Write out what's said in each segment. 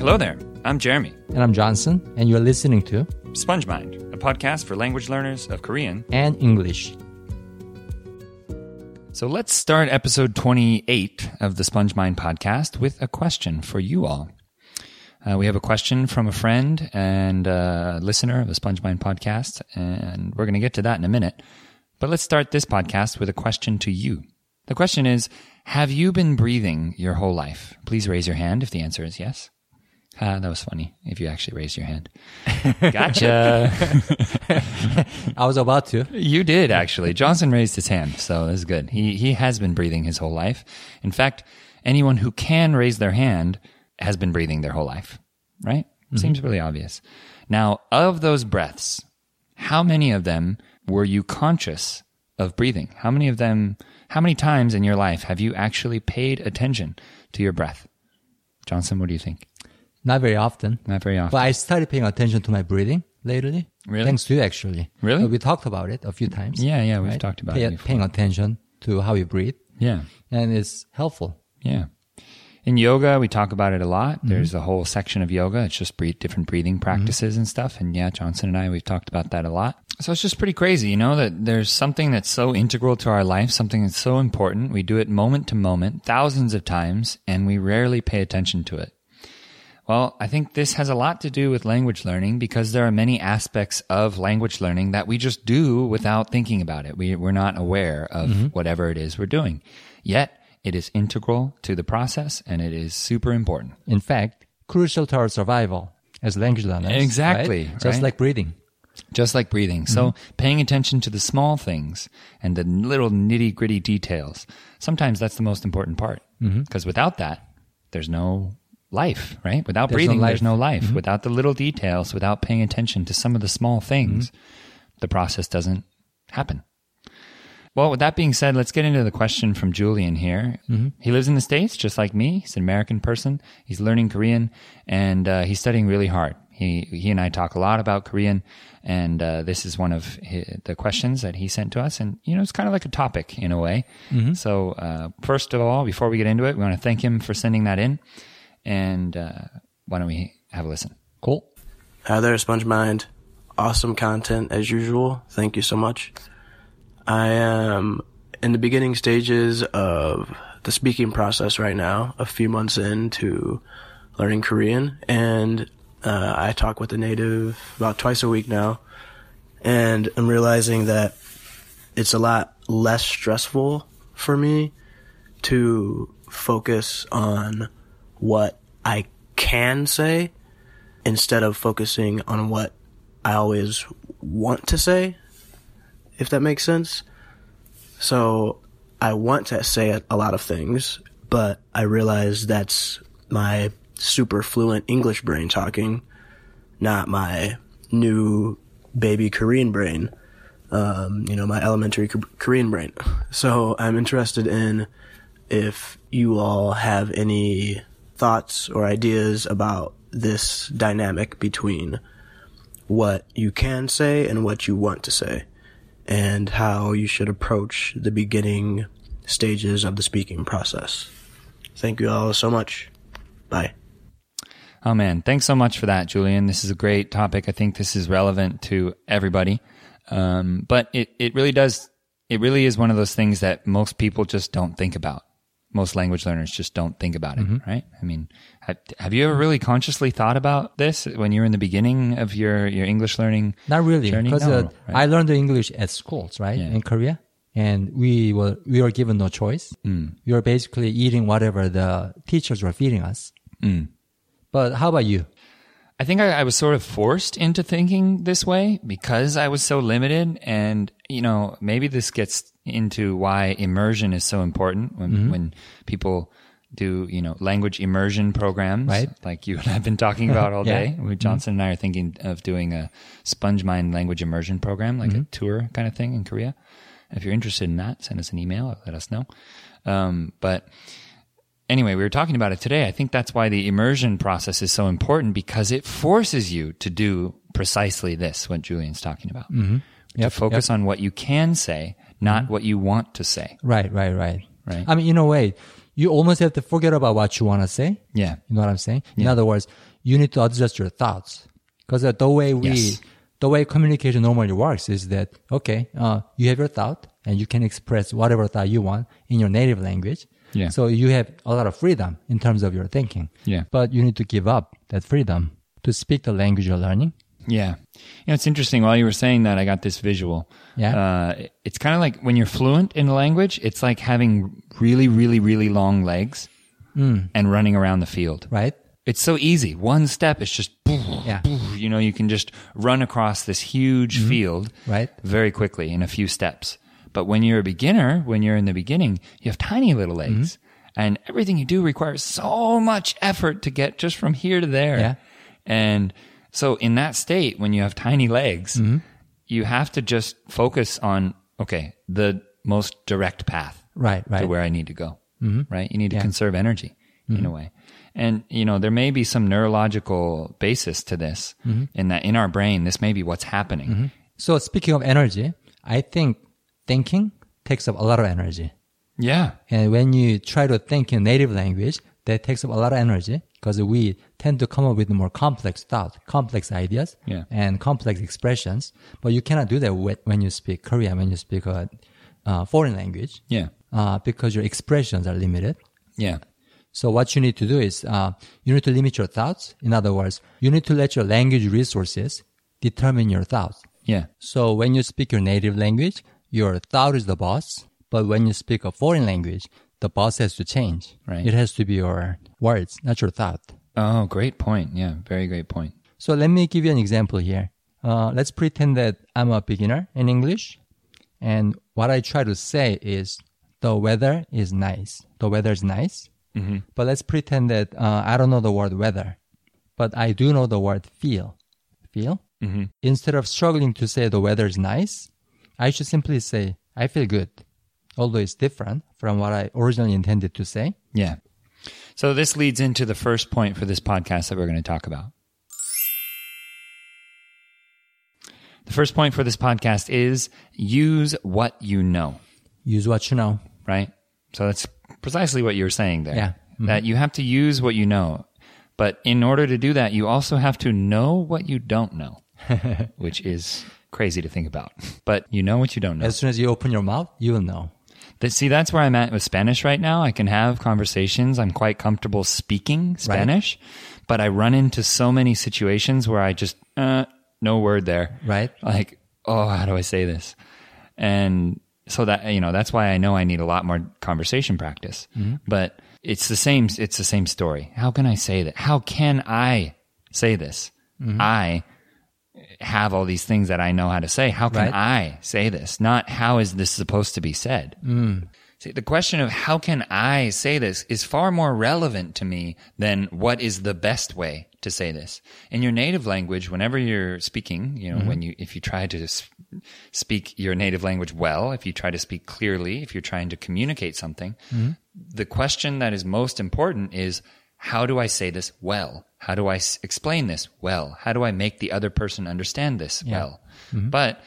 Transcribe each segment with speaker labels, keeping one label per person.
Speaker 1: Hello there. I'm Jeremy.
Speaker 2: And I'm Johnson, and you're listening to
Speaker 1: Sponge Mind, a podcast for language learners of Korean.
Speaker 2: and English.
Speaker 1: So let's start episode 28 of the Sponge Mind podcast with a question for you all. Uh, we have a question from a friend and a listener of the Sponge Mind podcast, and we're going to get to that in a minute. But let's start this podcast with a question to you. The question is Have you been breathing your whole life? Please raise your hand if the answer is yes. Ah, that was funny if you actually raised your hand. Gotcha.
Speaker 2: I was about to.
Speaker 1: You did actually. Johnson raised his hand, so that's good. He he has been breathing his whole life. In fact, anyone who can raise their hand has been breathing their whole life, right? Seems really obvious. Now, of those breaths, how many of them were you conscious of breathing? How many of them how many times in your life have you actually paid attention to your breath? Johnson, what do you think?
Speaker 2: Not very often.
Speaker 1: Not very often.
Speaker 2: But I started paying attention to my breathing lately.
Speaker 1: Really?
Speaker 2: Thanks to you, actually.
Speaker 1: Really?
Speaker 2: We talked about it a few times.
Speaker 1: Yeah, yeah, we've talked about
Speaker 2: Pay-
Speaker 1: it before.
Speaker 2: Paying attention to how you breathe.
Speaker 1: yeah.
Speaker 2: And it's helpful.
Speaker 1: Yeah. In yoga, we talk about it a lot.
Speaker 2: Mm-hmm.
Speaker 1: There's a whole section of yoga. It's just breathe, different breathing practices and stuff. And yeah, Johnson and I, we've talked about that a lot. So it's just pretty crazy, you know, that there's something that's so integral to our life, something that's so important. We do it moment to moment, thousands of times, and we rarely pay attention to it. Well, I think this has a lot to do with language learning because there are many aspects of language learning that we just do without thinking about it. We, we're not aware of mm-hmm. whatever it is we're doing. Yet, it is integral to the process and it is super important.
Speaker 2: In fact, crucial to our survival as language learners.
Speaker 1: Exactly,
Speaker 2: right? Just
Speaker 1: right?
Speaker 2: like breathing.
Speaker 1: Just like breathing. So, mm-hmm. paying attention to the small things and the little nitty gritty details, sometimes that's the most important part. Mm-hmm. Because without that, there's no life, right? Without
Speaker 2: There's no
Speaker 1: breathing, there's
Speaker 2: life.
Speaker 1: no life. Without the little details, without paying attention to some of the small things, the process doesn't happen. Well, with that being said, let's get into the question from Julian here. He lives in the States, just like me. He's an American person. He's learning Korean and uh, he's studying really hard. He, he and I talk a lot about Korean, and uh, this is one of hi the questions that he sent to us. And, you know, it's kind of like a topic in a way. So, uh, first of all, before we get into it, we want to thank him for sending that in. And uh, why don't we have a listen?
Speaker 2: Cool.
Speaker 3: Hi there, Sponge Mind. Awesome content as usual. Thank you so much. I am in the beginning stages of the speaking process right now, a few months into learning Korean, and uh, I talk with a native about twice a week now, and I'm realizing that it's a lot less stressful for me to focus on what I can say instead of focusing on what I always want to say, if that makes sense. So I want to say a- lot of things, but I realize that's my super fluent English brain talking, not my new baby Korean brain. Um, you know, my elementary K- Korean brain. So I'm interested in if you all have any thoughts or ideas about this dynamic between what you can say and what you want to say, and how you should approach the beginning stages of the speaking process. Thank you all so much. Bye.
Speaker 1: Oh man, thanks so much for that, Julian. This is a great topic. I think this is relevant to everybody. Um, but it, it really does, it really is one of those things that most people just don't think about. Most language learners just don't think about it, right? I mean, have, have you ever really consciously thought about this when you were in the beginning of your, your English learning?
Speaker 2: Not really, because
Speaker 1: No,
Speaker 2: uh,
Speaker 1: right.
Speaker 2: I learned the English at schools, right,
Speaker 1: Yeah.
Speaker 2: in Korea, and we were we were given no choice.
Speaker 1: Mm.
Speaker 2: We were basically eating whatever the teachers were feeding us.
Speaker 1: Mm.
Speaker 2: But how about you?
Speaker 1: I think I, I was sort of forced into thinking this way because I was so limited. And, you know, maybe this gets into why immersion is so important when,
Speaker 2: Mm-hmm.
Speaker 1: when people do, you know, language immersion programs,
Speaker 2: Right.
Speaker 1: like you and I have been talking about all
Speaker 2: Yeah.
Speaker 1: day. We- Johnson and I are thinking of doing a Sponge Mind language immersion program, like
Speaker 2: Mm-hmm.
Speaker 1: a tour kind of thing in Korea. If you're interested in that, send us an email or let us know. Um, but anyway, we were talking about it today. I think that's why the immersion process is so important because it forces you to do precisely this, what Julian's talking about. Mm-hmm. To
Speaker 2: Yep,
Speaker 1: focus on what you can say, not what you want to say.
Speaker 2: Right, right, right.
Speaker 1: Right.
Speaker 2: I mean, in a way, you almost have to forget about what you want to say.
Speaker 1: Yeah.
Speaker 2: You know what I'm saying? In other words, you need to adjust your thoughts. Because the way we,
Speaker 1: Yes.
Speaker 2: the way communication normally works is that, okay, uh, you have your thought and you can express whatever thought you want in your native language.
Speaker 1: Yeah.
Speaker 2: So you have a lot of freedom in terms of your thinking.
Speaker 1: Yeah.
Speaker 2: But you need to give up that freedom to speak the language you're learning.
Speaker 1: Yeah. You know, it's interesting. While you were saying that, I got this visual.
Speaker 2: Yeah.
Speaker 1: Uh, it's kind of like when you're fluent in a language, it's like having really, really, really long legs
Speaker 2: Mm.
Speaker 1: and running around the field.
Speaker 2: Right?
Speaker 1: It's so easy. One step is just,
Speaker 2: Yeah.
Speaker 1: you know, you can just run across this huge field
Speaker 2: Mm-hmm. Right.
Speaker 1: very quickly in a few steps. But when you're a beginner, when you're in the beginning, you have tiny little legs.
Speaker 2: Mm-hmm.
Speaker 1: And everything you do requires so much effort to get just from here to there.
Speaker 2: Yeah.
Speaker 1: And so in that state, when you have tiny legs,
Speaker 2: Mm-hmm.
Speaker 1: you have to just focus on, okay, the most direct path
Speaker 2: Right, right.
Speaker 1: to where I need to go. Mm-hmm. Right? You need to
Speaker 2: Yeah. Mm-hmm.
Speaker 1: conserve energy in a way. And, you know, there may be some neurological basis to this
Speaker 2: Mm-hmm.
Speaker 1: in that in our brain, this may be what's happening.
Speaker 2: So speaking of energy, I think thinking takes up a lot of energy.
Speaker 1: Yeah.
Speaker 2: And when you try to think in native language, that takes up a lot of energy because we tend to come up with more complex thoughts, complex ideas,
Speaker 1: Yeah.
Speaker 2: and complex expressions. But you cannot do that when you speak Korean, when you speak a uh, foreign language,
Speaker 1: Yeah.
Speaker 2: uh, because your expressions are limited.
Speaker 1: Yeah.
Speaker 2: So what you need to do is uh, you need to limit your thoughts. In other words, you need to let your language resources determine your thoughts.
Speaker 1: Yeah.
Speaker 2: So when you speak your native language, your thought is the boss. But when you speak a foreign language, the boss has to change.
Speaker 1: Right.
Speaker 2: It has to be your words, not your thought.
Speaker 1: Oh, great point. Yeah. Very great point.
Speaker 2: So let me give you an example here. Uh, let's pretend that I'm a beginner in English. And what I try to say is the weather is nice. The weather is nice. Mm-hmm. But let's pretend that uh, I don't know the word weather, but I do know the word feel. Feel?
Speaker 1: Mm-hmm.
Speaker 2: Instead of struggling to say the weather is nice, I should simply say, I feel good. Although it's different from what I originally intended to say.
Speaker 1: Yeah. So this leads into the first point for this podcast that we're going to talk about. The first point for this podcast is use what you know,
Speaker 2: Use what you know.
Speaker 1: right? So that's precisely what you're saying there.
Speaker 2: Yeah. Mm-hmm.
Speaker 1: That you have to use what you know. But in order to do that, you also have to know what you don't know, which is crazy to think about. But you know what you don't know.
Speaker 2: As soon as you open your mouth, you will know.
Speaker 1: That, see, that's where I'm at with Spanish right now. I can have conversations. I'm quite comfortable speaking Spanish, but I run into so many situations where I just, uh, no word there.
Speaker 2: Right.
Speaker 1: Like, oh, how do I say this? And so that, you know, that's why I know I need a lot more conversation practice. But it's the same, it's the same story. How can I say that? How can I say this? I have all these things that I know how to say. How can
Speaker 2: Right.
Speaker 1: I say this? Not how is this supposed to be said? Mm. See, the question of how can I say this is far more relevant to me than what is the best way to say this. In your native language, whenever you're speaking, you know, mm-hmm. when you, if you try to speak your native language well, if you try to speak clearly, if you're trying to communicate something, mm-hmm. the question that is most important is, how do I say this well? How do I s- explain this well? How do I make the other person understand this well? But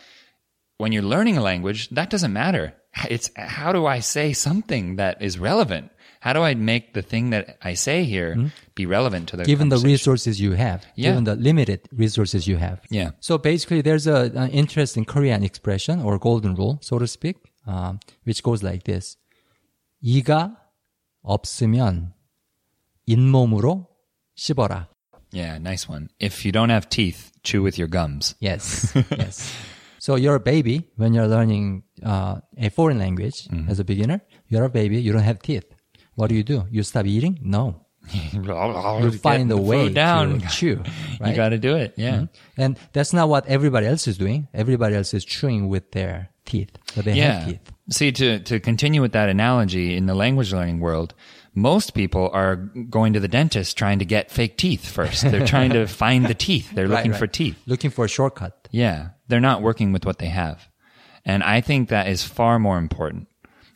Speaker 1: when you're learning a language, that doesn't matter. It's how do I say something that is relevant? How do I make the thing that I say here be relevant to the
Speaker 2: given the
Speaker 1: conversation?
Speaker 2: resources you have,
Speaker 1: Yeah.
Speaker 2: given the limited resources you have.
Speaker 1: Yeah.
Speaker 2: So basically, there's a, an interesting Korean expression or golden rule, so to speak, um, which goes like this: 이가 없으면 잇몸으로 씹어라.
Speaker 1: Yeah, nice one. If you don't have teeth, chew with your gums.
Speaker 2: Yes, yes. So you're a baby when you're learning uh, a foreign language
Speaker 1: Mm-hmm.
Speaker 2: as a beginner. You're a baby. You don't have teeth. What do you do? You stop eating? No. You find a way
Speaker 1: down.
Speaker 2: to chew.
Speaker 1: You
Speaker 2: Right? Mm-hmm.
Speaker 1: got to do it. Yeah.
Speaker 2: And that's not what everybody else is doing. Everybody else is chewing with their teeth, but they have
Speaker 1: Yeah.
Speaker 2: teeth.
Speaker 1: See, to, to continue with that analogy in the language learning world, most people are going to the dentist trying to get fake teeth first. They're trying to find the teeth. They're
Speaker 2: Right,
Speaker 1: looking
Speaker 2: right.
Speaker 1: for teeth.
Speaker 2: Looking for a shortcut.
Speaker 1: Yeah. They're not working with what they have. And I think that is far more important.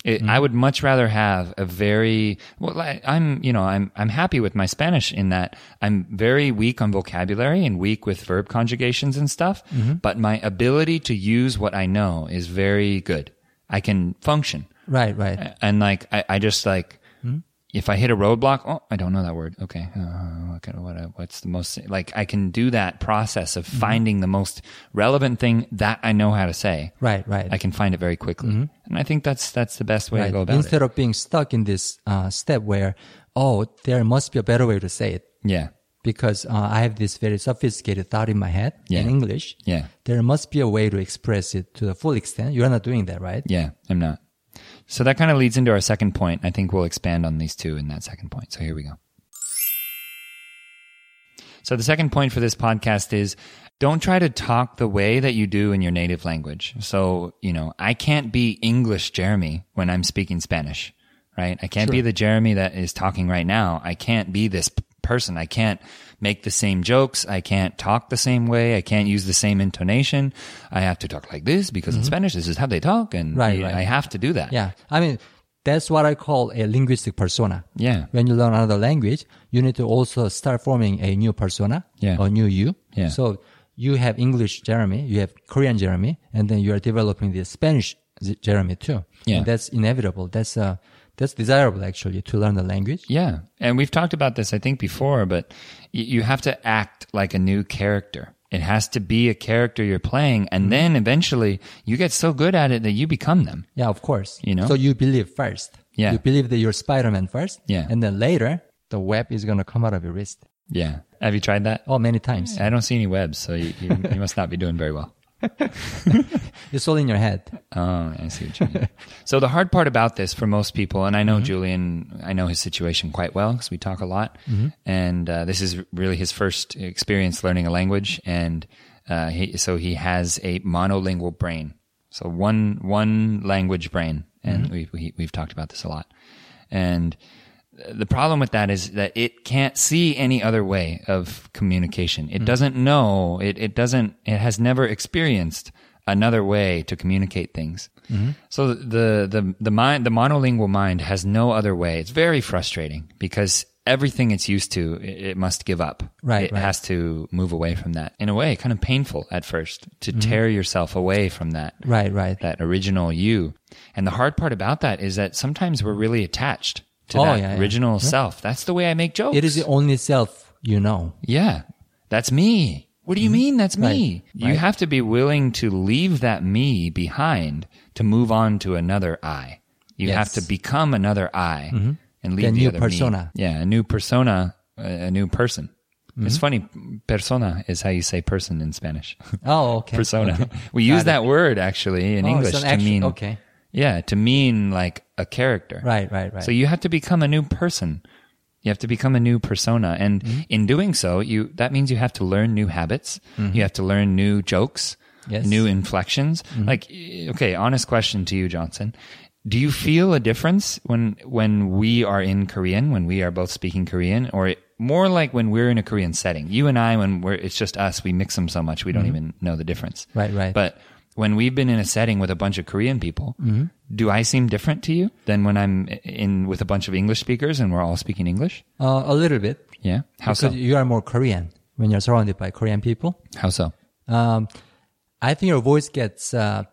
Speaker 1: It,
Speaker 2: Mm-hmm.
Speaker 1: I would much rather have a very well. I, I'm, you know, I'm I'm happy with my Spanish in that I'm very weak on vocabulary and weak with verb conjugations and stuff.
Speaker 2: Mm-hmm.
Speaker 1: But my ability to use what I know is very good. I can function
Speaker 2: Right, right.
Speaker 1: and like I, I just like if I hit a roadblock, oh, I don't know that word. Okay, uh, what, can- what, what's the most like? I can do that process of finding the most relevant thing that I know how to say.
Speaker 2: Right, right.
Speaker 1: I can find it very quickly, and I think that's that's the best way
Speaker 2: right.
Speaker 1: to go about
Speaker 2: Instead
Speaker 1: it.
Speaker 2: Instead of being stuck in this uh, step where, oh, there must be a better way to say it.
Speaker 1: Yeah,
Speaker 2: Because uh, I have this very sophisticated thought in my head
Speaker 1: Yeah.
Speaker 2: in English.
Speaker 1: yeah,
Speaker 2: There must be a way to express it to the full extent. You're not doing that, right?
Speaker 1: yeah. I'm not. So that kind of leads into our second point. I think we'll expand on these two in that second point. So here we go. So the second point for this podcast is don't try to talk the way that you do in your native language. So, you know, I can't be English Jeremy when I'm speaking Spanish, right? I can't be the Jeremy that is talking right now. I can't be this person. I can't make the same jokes. I can't talk the same way. I can't use the same intonation. I have to talk like this because in Spanish, this is how they talk. And
Speaker 2: Mm-hmm. Right,
Speaker 1: I-
Speaker 2: right.
Speaker 1: I have to do that.
Speaker 2: Yeah. I mean, that's what I call a linguistic persona.
Speaker 1: Yeah.
Speaker 2: When you learn another language, you need to also start forming a new persona
Speaker 1: Yeah.
Speaker 2: or new you.
Speaker 1: Yeah.
Speaker 2: So you have English Jeremy, you have Korean Jeremy, and then you are developing the Spanish Jeremy too.
Speaker 1: Yeah.
Speaker 2: And that's inevitable. That's uh, that's desirable actually to learn the language.
Speaker 1: Yeah. And we've talked about this, I think, before, but y- you have to act like a new character. It has to be a character you're playing. And mm-hmm. then eventually you get so good at it that you become them.
Speaker 2: Yeah, of course.
Speaker 1: You know?
Speaker 2: So you believe first.
Speaker 1: Yeah.
Speaker 2: You believe that you're Spider-Man first.
Speaker 1: Yeah.
Speaker 2: And then later, the web is going to come out of your wrist.
Speaker 1: Yeah. Have you tried that?
Speaker 2: Oh, many times.
Speaker 1: I don't see any webs, so you, you, you must not be doing very well.
Speaker 2: It's all in your head.
Speaker 1: Oh, I see what you mean. so the hard part about this for most people, and I know Julian, I know his situation quite well because we talk a lot, and uh, this is really his first experience learning a language, and uh, he, so he has a monolingual brain, so one one language brain, and we, we we've talked about this a lot, and the problem with that is that it can't see any other way of communication. It mm. doesn't know, it, it doesn't, it has never experienced another way to communicate things. Mm-hmm. So the, the, the mind, the monolingual mind has no other way. It's very frustrating because everything it's used to, it, it must give up.
Speaker 2: Right,
Speaker 1: It
Speaker 2: right.
Speaker 1: has to move away from that. In a way, kind of painful at first to mm-hmm. tear yourself away from that
Speaker 2: Right, right.
Speaker 1: that original you. And the hard part about that is that sometimes we're really attached to
Speaker 2: Oh,
Speaker 1: that
Speaker 2: yeah, yeah.
Speaker 1: original self. That's the way I make jokes.
Speaker 2: It is the only self you know.
Speaker 1: yeah. That's me. What do you mean that's me?
Speaker 2: Mm-hmm. Right,
Speaker 1: You
Speaker 2: right.
Speaker 1: have to be willing to leave that me behind to move on to another I. You have to become another I and leave
Speaker 2: The
Speaker 1: the,
Speaker 2: new
Speaker 1: other
Speaker 2: persona.
Speaker 1: Me. Yeah, a new persona, a, new person.
Speaker 2: Mm-hmm.
Speaker 1: It's funny. Persona is how you say person in Spanish.
Speaker 2: Oh, okay.
Speaker 1: persona.
Speaker 2: Okay.
Speaker 1: We use
Speaker 2: Got it.
Speaker 1: that word actually in
Speaker 2: Oh,
Speaker 1: English to mean
Speaker 2: okay.
Speaker 1: Yeah, to mean like a character.
Speaker 2: Right, right, right.
Speaker 1: So you have to become a new person. You have to become a new persona, and
Speaker 2: Mm-hmm.
Speaker 1: in doing so, you that means you have to learn new habits. You have to learn new jokes,
Speaker 2: Mm-hmm. Yes. Mm-hmm.
Speaker 1: new inflections. Like, okay, honest question to you, Johnson. Do you feel a difference when when we are in Korean, when we are both speaking Korean, or more like when we're in a Korean setting? You and I, when we're it's just us, we mix them so much we don't even know the difference.
Speaker 2: Mm-hmm. Right, right.
Speaker 1: But when we've been in a setting with a bunch of Korean people,
Speaker 2: Mm-hmm.
Speaker 1: do I seem different to you than when I'm in with a bunch of English speakers and we're all speaking English?
Speaker 2: Uh, a little bit.
Speaker 1: Yeah. How
Speaker 2: because
Speaker 1: so?
Speaker 2: you are more Korean when you're surrounded by Korean people.
Speaker 1: How so?
Speaker 2: Um, I think your voice gets, uh,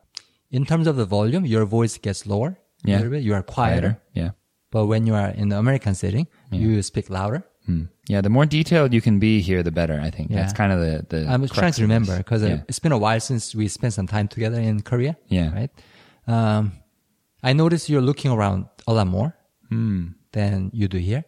Speaker 2: in terms of the volume, your voice gets lower.
Speaker 1: Yeah.
Speaker 2: A little bit. You are quieter.
Speaker 1: Yeah.
Speaker 2: But when you are in the American setting, you speak louder.
Speaker 1: Hmm. Yeah. The more detailed you can be here, the better. I think
Speaker 2: Yeah.
Speaker 1: that's kind of the the.
Speaker 2: I'm trying to remember because
Speaker 1: yeah.
Speaker 2: it's been a while since we spent some time together in Korea.
Speaker 1: Yeah.
Speaker 2: Right. Um, I noticed you're looking around a lot more
Speaker 1: Hmm.
Speaker 2: than you do here.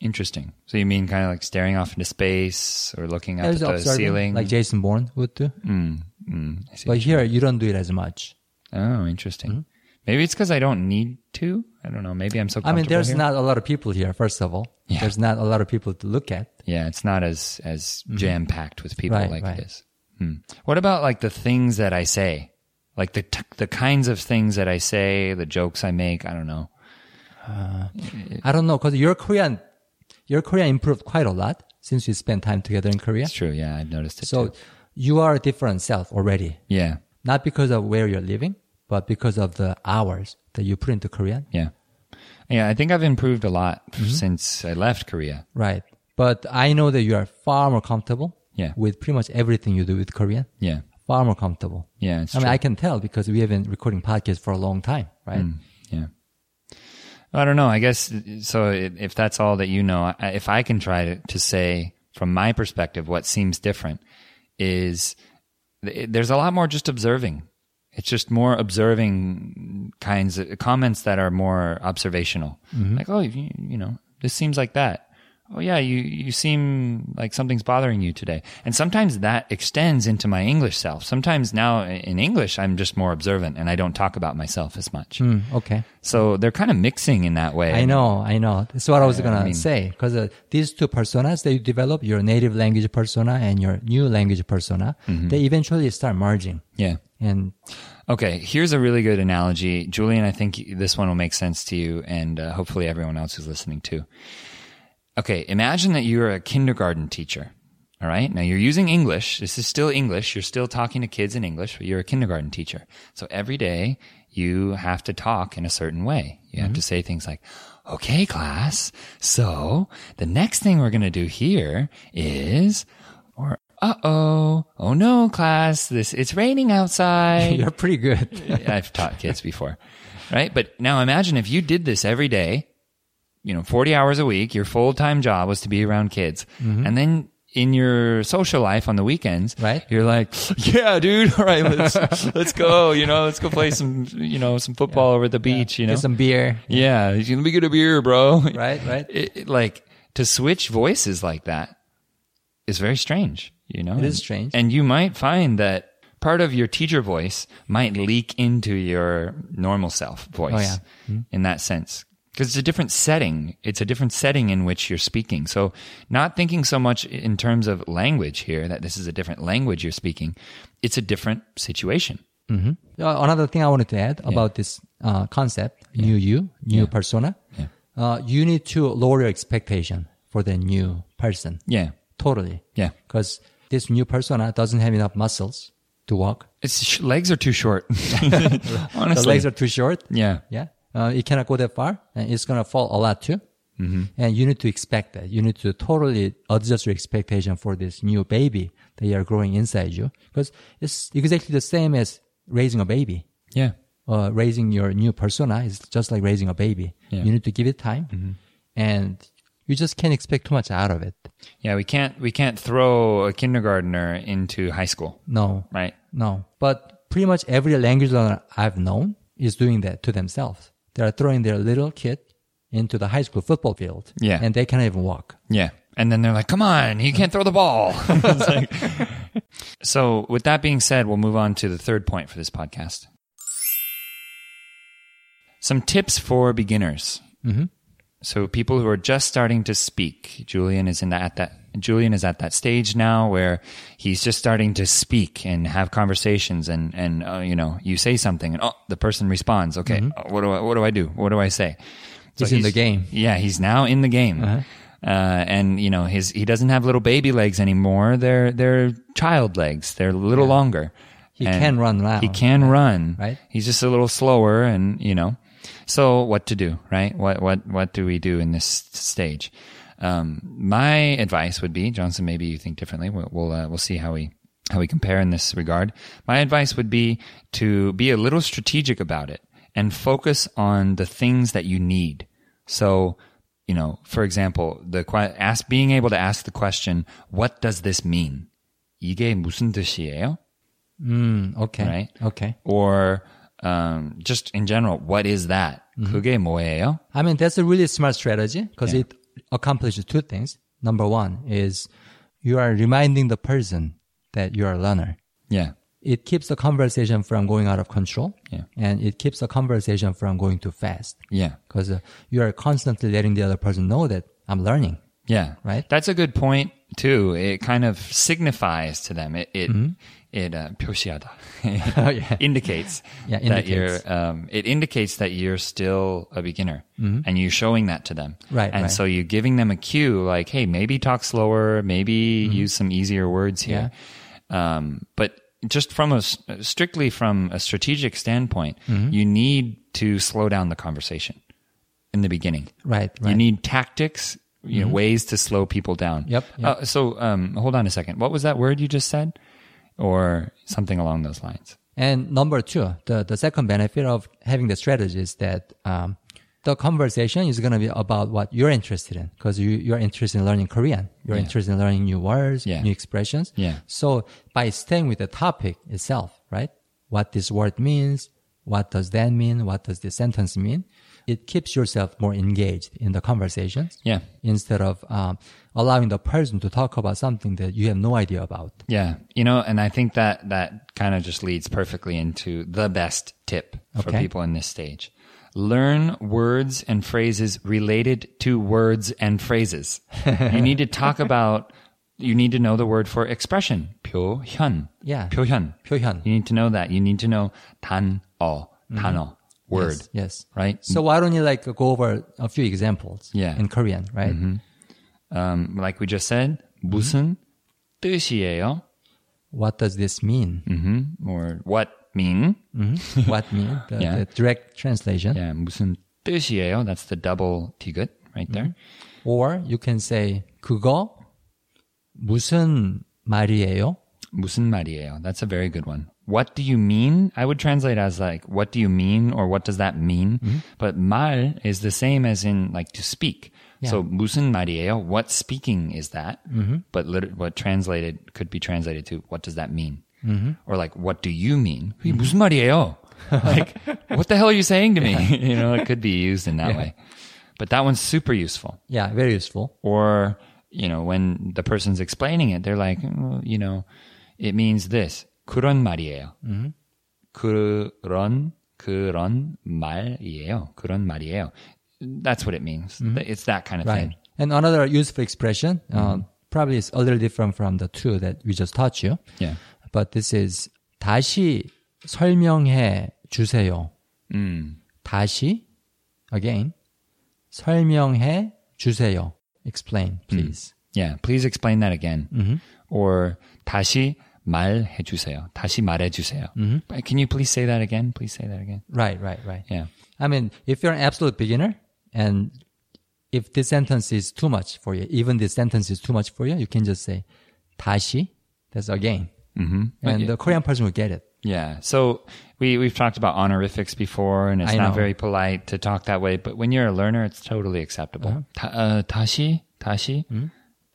Speaker 1: Interesting. So you mean kind of like staring off into space or looking up
Speaker 2: There's
Speaker 1: at the ceiling?
Speaker 2: like Jason Bourne would do.
Speaker 1: Mm, mm.
Speaker 2: But here, you don't do it as much.
Speaker 1: oh, interesting.
Speaker 2: Mm-hmm.
Speaker 1: Maybe it's because I don't need to. I don't know. Maybe I'm so.
Speaker 2: I mean, there's
Speaker 1: here.
Speaker 2: not a lot of people here, first of all.
Speaker 1: Yeah.
Speaker 2: There's not a lot of people to look at.
Speaker 1: Yeah, it's not as as jam packed with people
Speaker 2: Mm-hmm. Right,
Speaker 1: like
Speaker 2: right.
Speaker 1: it is. Hmm. What about like the things that I say, like the t- the kinds of things that I say, the jokes I make? I don't know.
Speaker 2: I don't know, because your Korean, your Korean improved quite a lot since you spent time together in Korea.
Speaker 1: It's true. Yeah, I've noticed it.
Speaker 2: So
Speaker 1: too.
Speaker 2: you are a different self already.
Speaker 1: yeah,
Speaker 2: Not because of where you're living, but because of the hours that you put into Korean.
Speaker 1: yeah, yeah. I think I've improved a lot
Speaker 2: Mm-hmm.
Speaker 1: since I left Korea.
Speaker 2: Right. But I know that you are far more comfortable
Speaker 1: Yeah.
Speaker 2: with pretty much everything you do with Korean.
Speaker 1: Yeah,
Speaker 2: Far more comfortable.
Speaker 1: yeah.
Speaker 2: I mean. I can tell because we have been recording podcasts for a long time, right?
Speaker 1: Mm, yeah. I don't know. I guess so. If that's all that you know, if I can try to, to say from my perspective, what seems different is there's a lot more just observing. It's just more observing kinds of comments that are more observational.
Speaker 2: Mm-hmm.
Speaker 1: Like, oh, you, you know, this seems like that oh yeah, you, you seem like something's bothering you today. And sometimes that extends into my English self. Sometimes now in English, I'm just more observant and I don't talk about myself as much.
Speaker 2: Mm, okay.
Speaker 1: So they're kind of mixing in that way.
Speaker 2: I know, I know. That's what I was gonna say. Because uh, these two personas that you develop, your native language persona and your new language persona,
Speaker 1: Mm-hmm.
Speaker 2: they eventually start merging.
Speaker 1: Yeah.
Speaker 2: And
Speaker 1: Okay, here's a really good analogy. Julian, I think this one will make sense to you and uh, hopefully everyone else who's listening too. Okay, imagine that you're a kindergarten teacher. All right, now you're using English. This is still English. You're still talking to kids in English, but you're a kindergarten teacher. So every day you have to talk in a certain way. You have to say things like, okay, class. So the next thing we're going to do here is, uh oh, oh no, class, this, it's raining outside.
Speaker 2: you're pretty good.
Speaker 1: I've taught kids before, right? But now imagine if you did this every day, you know, 40 hours a week, your full time job was to be around kids. And then in your social life on the weekends,
Speaker 2: Right.
Speaker 1: You're like, yeah, dude, all right, let's, let's go, you know, let's go play some, you know, some football over at the beach, you know?
Speaker 2: Get some beer.
Speaker 1: yeah, let me get a beer, bro.
Speaker 2: Right, right.
Speaker 1: It, it- like to switch voices like that is very strange, you know?
Speaker 2: It is strange.
Speaker 1: And you might find that part of your teacher voice might leak into your normal self voice
Speaker 2: Oh, yeah. Mm-hmm.
Speaker 1: in that sense. Because it's a different setting. It's a different setting in which you're speaking. So, not thinking so much in terms of language here, that this is a different language you're speaking, it's a different situation.
Speaker 2: Uh, another thing I wanted to add about this uh, concept, new you, new persona,
Speaker 1: Yeah.
Speaker 2: uh, you need to lower your expectation for the new person.
Speaker 1: Yeah.
Speaker 2: Totally.
Speaker 1: Yeah.
Speaker 2: Because this new persona doesn't have enough muscles to walk.
Speaker 1: Its sh- legs are too short. Honestly.
Speaker 2: The legs are too short.
Speaker 1: yeah.
Speaker 2: Yeah. Uh, it cannot go that far and it's going to fall a lot too. Mm-hmm. And you need to expect that. You need to totally adjust your expectation for this new baby that you are growing inside you because it's exactly the same as raising a baby.
Speaker 1: Yeah.
Speaker 2: Uh, raising your new persona is just like raising a baby.
Speaker 1: Yeah.
Speaker 2: You need to give it time and you just can't expect too much out of it.
Speaker 1: Yeah, we can't we can't throw a kindergartner into high school,
Speaker 2: No,
Speaker 1: right?
Speaker 2: no. But pretty much every language learner I've known is doing that to themselves. They are throwing their little kid into the high school football field.
Speaker 1: Yeah.
Speaker 2: And they cannot even walk.
Speaker 1: Yeah. And then they're like, "Come on, you can't throw the ball." Like- so, with that being said, we'll move on to the third point for this podcast. Some tips for beginners.
Speaker 2: Mhm.
Speaker 1: So, people who are just starting to speak. Julian is in that at that. Julian is at that stage now where he's just starting to speak and have conversations, and and uh, you know, you say something, and oh, the person responds. Okay, uh, what do I what do I do? What do I say?
Speaker 2: He's in the game.
Speaker 1: Yeah, he's now in the game.
Speaker 2: Uh-huh.
Speaker 1: Uh, and you know his he doesn't have little baby legs anymore. They're they're child legs. They're a little longer.
Speaker 2: He
Speaker 1: And
Speaker 2: can run now.
Speaker 1: He can run.
Speaker 2: Right.
Speaker 1: He's just a little slower, and you know. So what to do, right? What what what do we do in this stage? Um, my advice would be, Johnson. Maybe you think differently. We'll we'll, uh, we'll see how we how we compare in this regard. My advice would be to be a little strategic about it and focus on the things that you need. So, you know, for example, the que- ask being able to ask the question, "What does this mean?" 이게 무슨 뜻이에요?
Speaker 2: Mm, okay.
Speaker 1: Right.
Speaker 2: Okay.
Speaker 1: Or um, just in general, what is that? 그게 뭐예요?
Speaker 2: I mean, that's a really smart strategy because
Speaker 1: Yeah.
Speaker 2: it accomplishes two things. Number one is you are reminding the person that you are a learner.
Speaker 1: Yeah,
Speaker 2: It keeps the conversation from going out of control.
Speaker 1: Yeah.
Speaker 2: And it keeps the conversation from going too fast
Speaker 1: yeah,
Speaker 2: because uh, you are constantly letting the other person know that I'm learning.
Speaker 1: yeah.
Speaker 2: Right.
Speaker 1: That's a good point too. It kind of signifies to them. It it it uh,
Speaker 2: oh, yeah.
Speaker 1: indicates
Speaker 2: yeah,
Speaker 1: that you're um, it indicates that you're still a beginner mm-hmm. and you're showing that to them
Speaker 2: right
Speaker 1: and
Speaker 2: right.
Speaker 1: so you're giving them a cue like hey maybe talk slower maybe mm-hmm. use some easier words here yeah. um, but just from a strictly from a strategic standpoint mm-hmm. you need to slow down the conversation in the beginning
Speaker 2: right, right.
Speaker 1: you need tactics you know mm-hmm. ways to slow people down
Speaker 2: yep, yep.
Speaker 1: Uh, so um, hold on a second what was that word you just said or something along those lines?
Speaker 2: And number two, the, the second benefit of having the strategy is that um, the conversation is going to be about what you're interested in because you, you're interested in learning Korean. You're interested in learning new words,
Speaker 1: Yeah.
Speaker 2: new expressions.
Speaker 1: Yeah.
Speaker 2: So by staying with the topic itself, right? What this word means, what does that mean? What does this sentence mean? It keeps yourself more engaged in the conversations
Speaker 1: Yeah.
Speaker 2: instead of um, allowing the person to talk about something that you have no idea about.
Speaker 1: Yeah. You know, and I think that that kind of just leads perfectly into the best tip for
Speaker 2: Okay.
Speaker 1: people in this stage. Learn words and phrases related to words and phrases. you need to talk about you need to know the word for expression. 표현.
Speaker 2: Yeah.
Speaker 1: 표현.
Speaker 2: 표현.
Speaker 1: You need to know that. You need to know 단어, 단어, word.
Speaker 2: Yes. yes.
Speaker 1: Right?
Speaker 2: So why don't you like go over a few examples
Speaker 1: Yeah.
Speaker 2: in Korean, right?
Speaker 1: Um, like we just said, 무슨 뜻이에요?
Speaker 2: What does this mean?
Speaker 1: hmm Or what mean?
Speaker 2: what mean? The,
Speaker 1: Yeah.
Speaker 2: the direct translation.
Speaker 1: Yeah, 무슨 뜻이에요? That's the double ticket right there.
Speaker 2: Or you can say 그거 무슨 말이에요?
Speaker 1: 무슨 말이에요? That's a very good one. What do you mean? I would translate as like, what do you mean or what does that mean? But 말 is the same as in like to speak. So 무슨 말이에요? What speaking is that? But lit- what translated could be translated to what does that mean? Or like, what do you mean? 그게 무슨 말이에요? like, what the hell are you saying to me? you know, it could be used in that way. But that one's super useful.
Speaker 2: Yeah, very useful.
Speaker 1: or you know when the person's explaining it they're like "Oh, you know it means this 그런 말이에요 그런 그런 말이에요 그런 말이에요 that's what it means it's that kind of
Speaker 2: Right.
Speaker 1: thing
Speaker 2: And another useful expression, uh, probably is a little different from the two that we just taught you.
Speaker 1: yeah
Speaker 2: But this is 다시 설명해 주세요.
Speaker 1: Mm.
Speaker 2: 다시 again 설명해 주세요. Explain, please.
Speaker 1: yeah please explain that again or 다시 말해 주세요 다시 말해 주세요 can you please say that again please say that again
Speaker 2: Right, right, right.
Speaker 1: yeah
Speaker 2: I mean, if you're an absolute beginner and if this sentence is too much for you, even this sentence is too much for you, you can just say 다시. That's again. Mm-hmm. And the Korean person will get it.
Speaker 1: Yeah. So we we've talked about honorifics before, and it's
Speaker 2: I
Speaker 1: not
Speaker 2: know.
Speaker 1: very polite to talk that way. But when you're a learner, it's totally acceptable. 다, uh, 다시, 다시,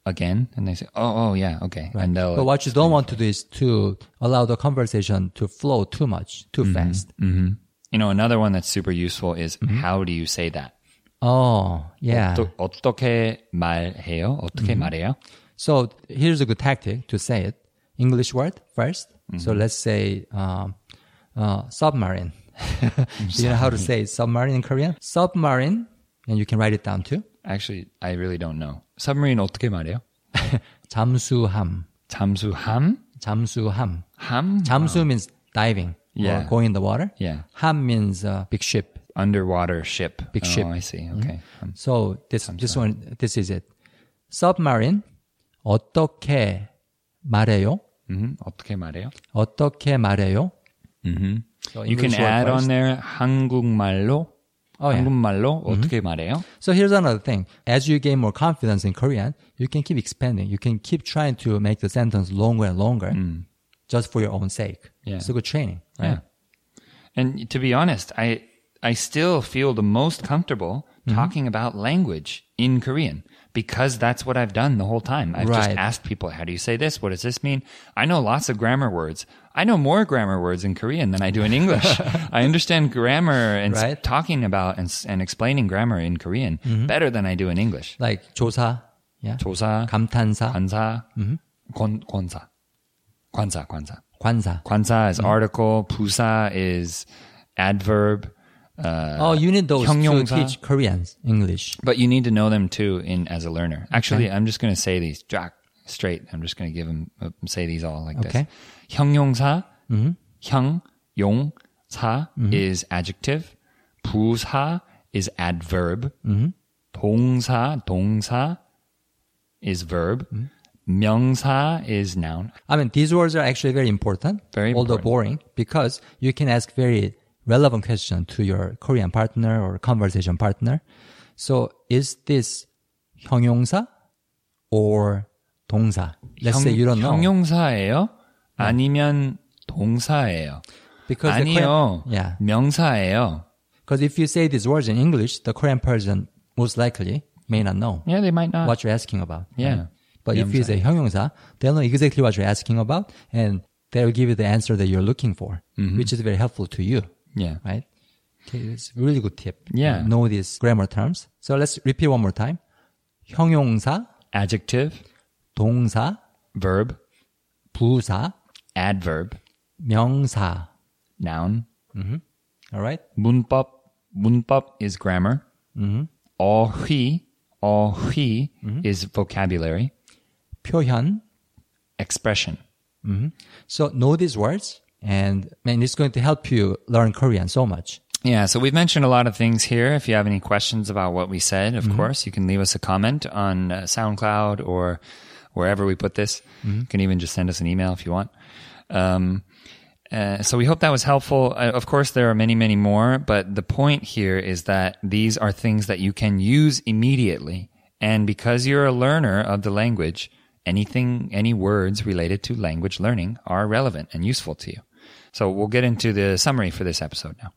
Speaker 1: again, and they say, "Oh, oh, yeah, okay," and they'll
Speaker 2: But what you don't want to do is to allow the conversation to flow too much, too fast.
Speaker 1: you know another one that's super useful is how do you say that?
Speaker 2: Oh, yeah.
Speaker 1: 또 어떻게 말해요? 어떻게 말해요?
Speaker 2: So here's a good tactic to say it. English word 1st So let's say um, uh, submarine. Do you know how to say submarine in Korean? Submarine, and you can write it down too.
Speaker 1: Actually, I really don't know. Submarine 어떻게 말해요?
Speaker 2: 잠수함.
Speaker 1: 잠수함?
Speaker 2: 잠수함.
Speaker 1: 함?
Speaker 2: 잠수 means diving
Speaker 1: Yeah.
Speaker 2: or going in the water.
Speaker 1: Yeah.
Speaker 2: 함 means uh, big ship.
Speaker 1: Underwater ship.
Speaker 2: Big
Speaker 1: oh,
Speaker 2: ship.
Speaker 1: I see. Okay. Um,
Speaker 2: So this this one this is it. Submarine 어떻게 말해요?
Speaker 1: mhm. 어떻게 말해요?
Speaker 2: 어떻게 말해요? So
Speaker 1: You can add
Speaker 2: first.
Speaker 1: on there 한국말로
Speaker 2: Oh, yeah.
Speaker 1: 한국말로 어떻게 말해요?
Speaker 2: So here's another thing. As you gain more confidence in Korean, you can keep expanding. You can keep trying to make the sentence longer and longer just for your own sake.
Speaker 1: Yeah.
Speaker 2: It's a good training,
Speaker 1: Yeah.
Speaker 2: right?
Speaker 1: And to be honest, I I still feel the most comfortable
Speaker 2: Mm-hmm.
Speaker 1: talking about language in Korean because that's what I've done the whole time. I've just
Speaker 2: Right.
Speaker 1: asked people, how do you say this? What does this mean? I know lots of grammar words. I know more grammar words in Korean than I do in English. I understand grammar and s-
Speaker 2: Right. Mm-hmm.
Speaker 1: talking about and, s- and explaining grammar in Korean better than I do in English.
Speaker 2: Like 조사, yeah.
Speaker 1: 조사,
Speaker 2: 감탄사,
Speaker 1: 관사,
Speaker 2: Mm-hmm.
Speaker 1: 권, 권사, 관사, 관사.
Speaker 2: 관사.
Speaker 1: 관사
Speaker 2: Mm-hmm.
Speaker 1: is article, 부사 is adverb. Uh,
Speaker 2: Oh, you need those to
Speaker 1: 형용사.
Speaker 2: teach Koreans English.
Speaker 1: But you need to know them too in as a learner. Actually, I'm just going to say these jack straight. I'm just going to give them uh, say these all like
Speaker 2: Okay.
Speaker 1: this. 형용사, 형, 용사 is adjective. 부사 is adverb. 동사, 동사 is verb. 명사 is noun.
Speaker 2: I mean, these words are actually very important,
Speaker 1: Very
Speaker 2: although
Speaker 1: important.
Speaker 2: boring, because you can ask very relevant question to your Korean partner or conversation partner. So, is this 형용사 or 동사? Let's say you don't know.
Speaker 1: 형용사예요? 아니면 동사예요?
Speaker 2: Because the
Speaker 1: 아니요.
Speaker 2: Korean- yeah.
Speaker 1: 명사예요.
Speaker 2: Because if you say these words in English, the Korean person most likely may not know
Speaker 1: Yeah, they might not.
Speaker 2: what you're asking about.
Speaker 1: Yeah.
Speaker 2: right? But
Speaker 1: You know
Speaker 2: if
Speaker 1: what
Speaker 2: you
Speaker 1: I'm
Speaker 2: say 형용사, they'll know exactly what you're asking about and they'll give you the answer that you're looking for,
Speaker 1: Mm-hmm.
Speaker 2: which is very helpful to you,
Speaker 1: yeah.
Speaker 2: right? Okay, it's a really good tip.
Speaker 1: Yeah.
Speaker 2: Know these grammar terms. So let's repeat one more time. 형용사,
Speaker 1: Adjective,
Speaker 2: 동사,
Speaker 1: verb,
Speaker 2: 부사,
Speaker 1: adverb,
Speaker 2: 명사.
Speaker 1: noun.
Speaker 2: All right?
Speaker 1: 문법, 문법 is grammar. 어휘, 어휘 is vocabulary.
Speaker 2: 표현.
Speaker 1: Expression.
Speaker 2: So know these words and man, it's going to help you learn Korean so much.
Speaker 1: Yeah, so we've mentioned a lot of things here. If you have any questions about what we said, of course, you can leave us a comment on uh, SoundCloud or wherever we put this. You can even just send us an email if you want. Um, uh, so we hope that was helpful. Uh, of course, there are many, many more, but the point here is that these are things that you can use immediately. And because you're a learner of the language, anything, any words related to language learning are relevant and useful to you. So we'll get into the summary for this episode now.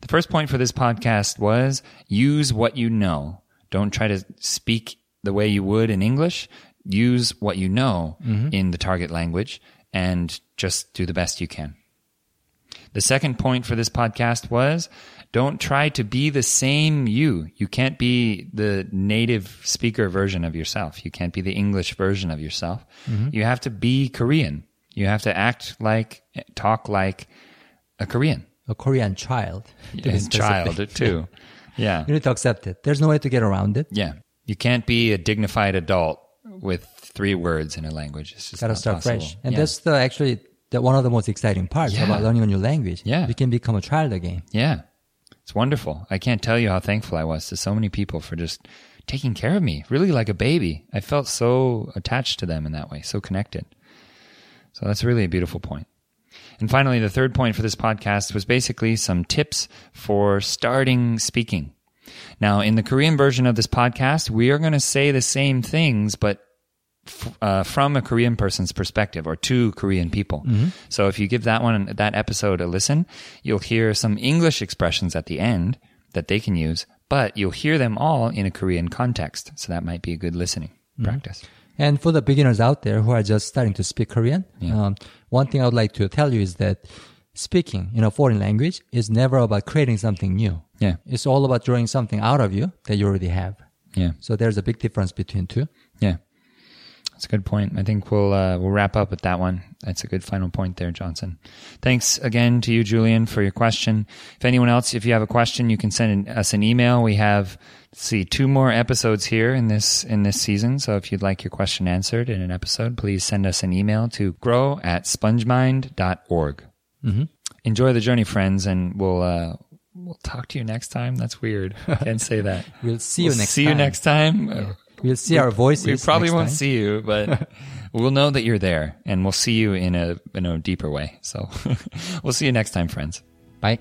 Speaker 1: The first point for this podcast was use what you know. Don't try to speak the way you would in English. Use what you know mm-hmm. in the target language and just do the best you can. The second point for this podcast was don't try to be the same you. You can't be the native speaker version of yourself. You can't be the English version of yourself. Mm-hmm. You have to be Korean. You have to act like, talk like a Korean.
Speaker 2: A Korean child. to be
Speaker 1: And
Speaker 2: specific.
Speaker 1: child too. Yeah.
Speaker 2: You need to accept it. There's no way to get around it.
Speaker 1: Yeah. You can't be a dignified adult with three words in a language. It's just
Speaker 2: Gotta start
Speaker 1: possible.
Speaker 2: fresh. And
Speaker 1: yeah.
Speaker 2: that's the actually the, one of the most exciting parts
Speaker 1: Yeah.
Speaker 2: about learning a new language.
Speaker 1: Yeah.
Speaker 2: You can become a child again.
Speaker 1: Yeah. It's wonderful. I can't tell you how thankful I was to so many people for just taking care of me, really like a baby. I felt so attached to them in that way, so connected. So that's really a beautiful point. And finally, the third point for this podcast was basically some tips for starting speaking. Now, in the Korean version of this podcast, we are going to say the same things, but f- uh, from a Korean person's perspective or to Korean people. So if you give that one, that episode a listen, you'll hear some English expressions at the end that they can use, but you'll hear them all in a Korean context. So that might be a good listening practice.
Speaker 2: And for the beginners out there who are just starting to speak Korean, um, one thing I would like to tell you is that speaking in a foreign language is never about creating something new.
Speaker 1: Yeah.
Speaker 2: It's all about drawing something out of you that you already have.
Speaker 1: Yeah.
Speaker 2: So there's a big difference between two.
Speaker 1: Yeah. That's a good point. I think we'll uh, we'll wrap up with that one. That's a good final point there, Johnson. Thanks again to you, Julian, for your question. If anyone else, if you have a question, you can send an- us an email. We have let's see two more episodes here in this in this season. So if you'd like your question answered in an episode, please send us an email to grow at spongemind.org. Mm-hmm. Enjoy the journey, friends, and we'll uh, we'll talk to you next time. That's weird. I Can't say that.
Speaker 2: We'll see you
Speaker 1: We'll
Speaker 2: next
Speaker 1: see
Speaker 2: time.
Speaker 1: you next time.
Speaker 2: We'll see our voices.
Speaker 1: We probably won't
Speaker 2: time.
Speaker 1: see you, but we'll know that you're there, and we'll see you in a in a deeper way. So we'll see you next time, friends.
Speaker 2: Bye.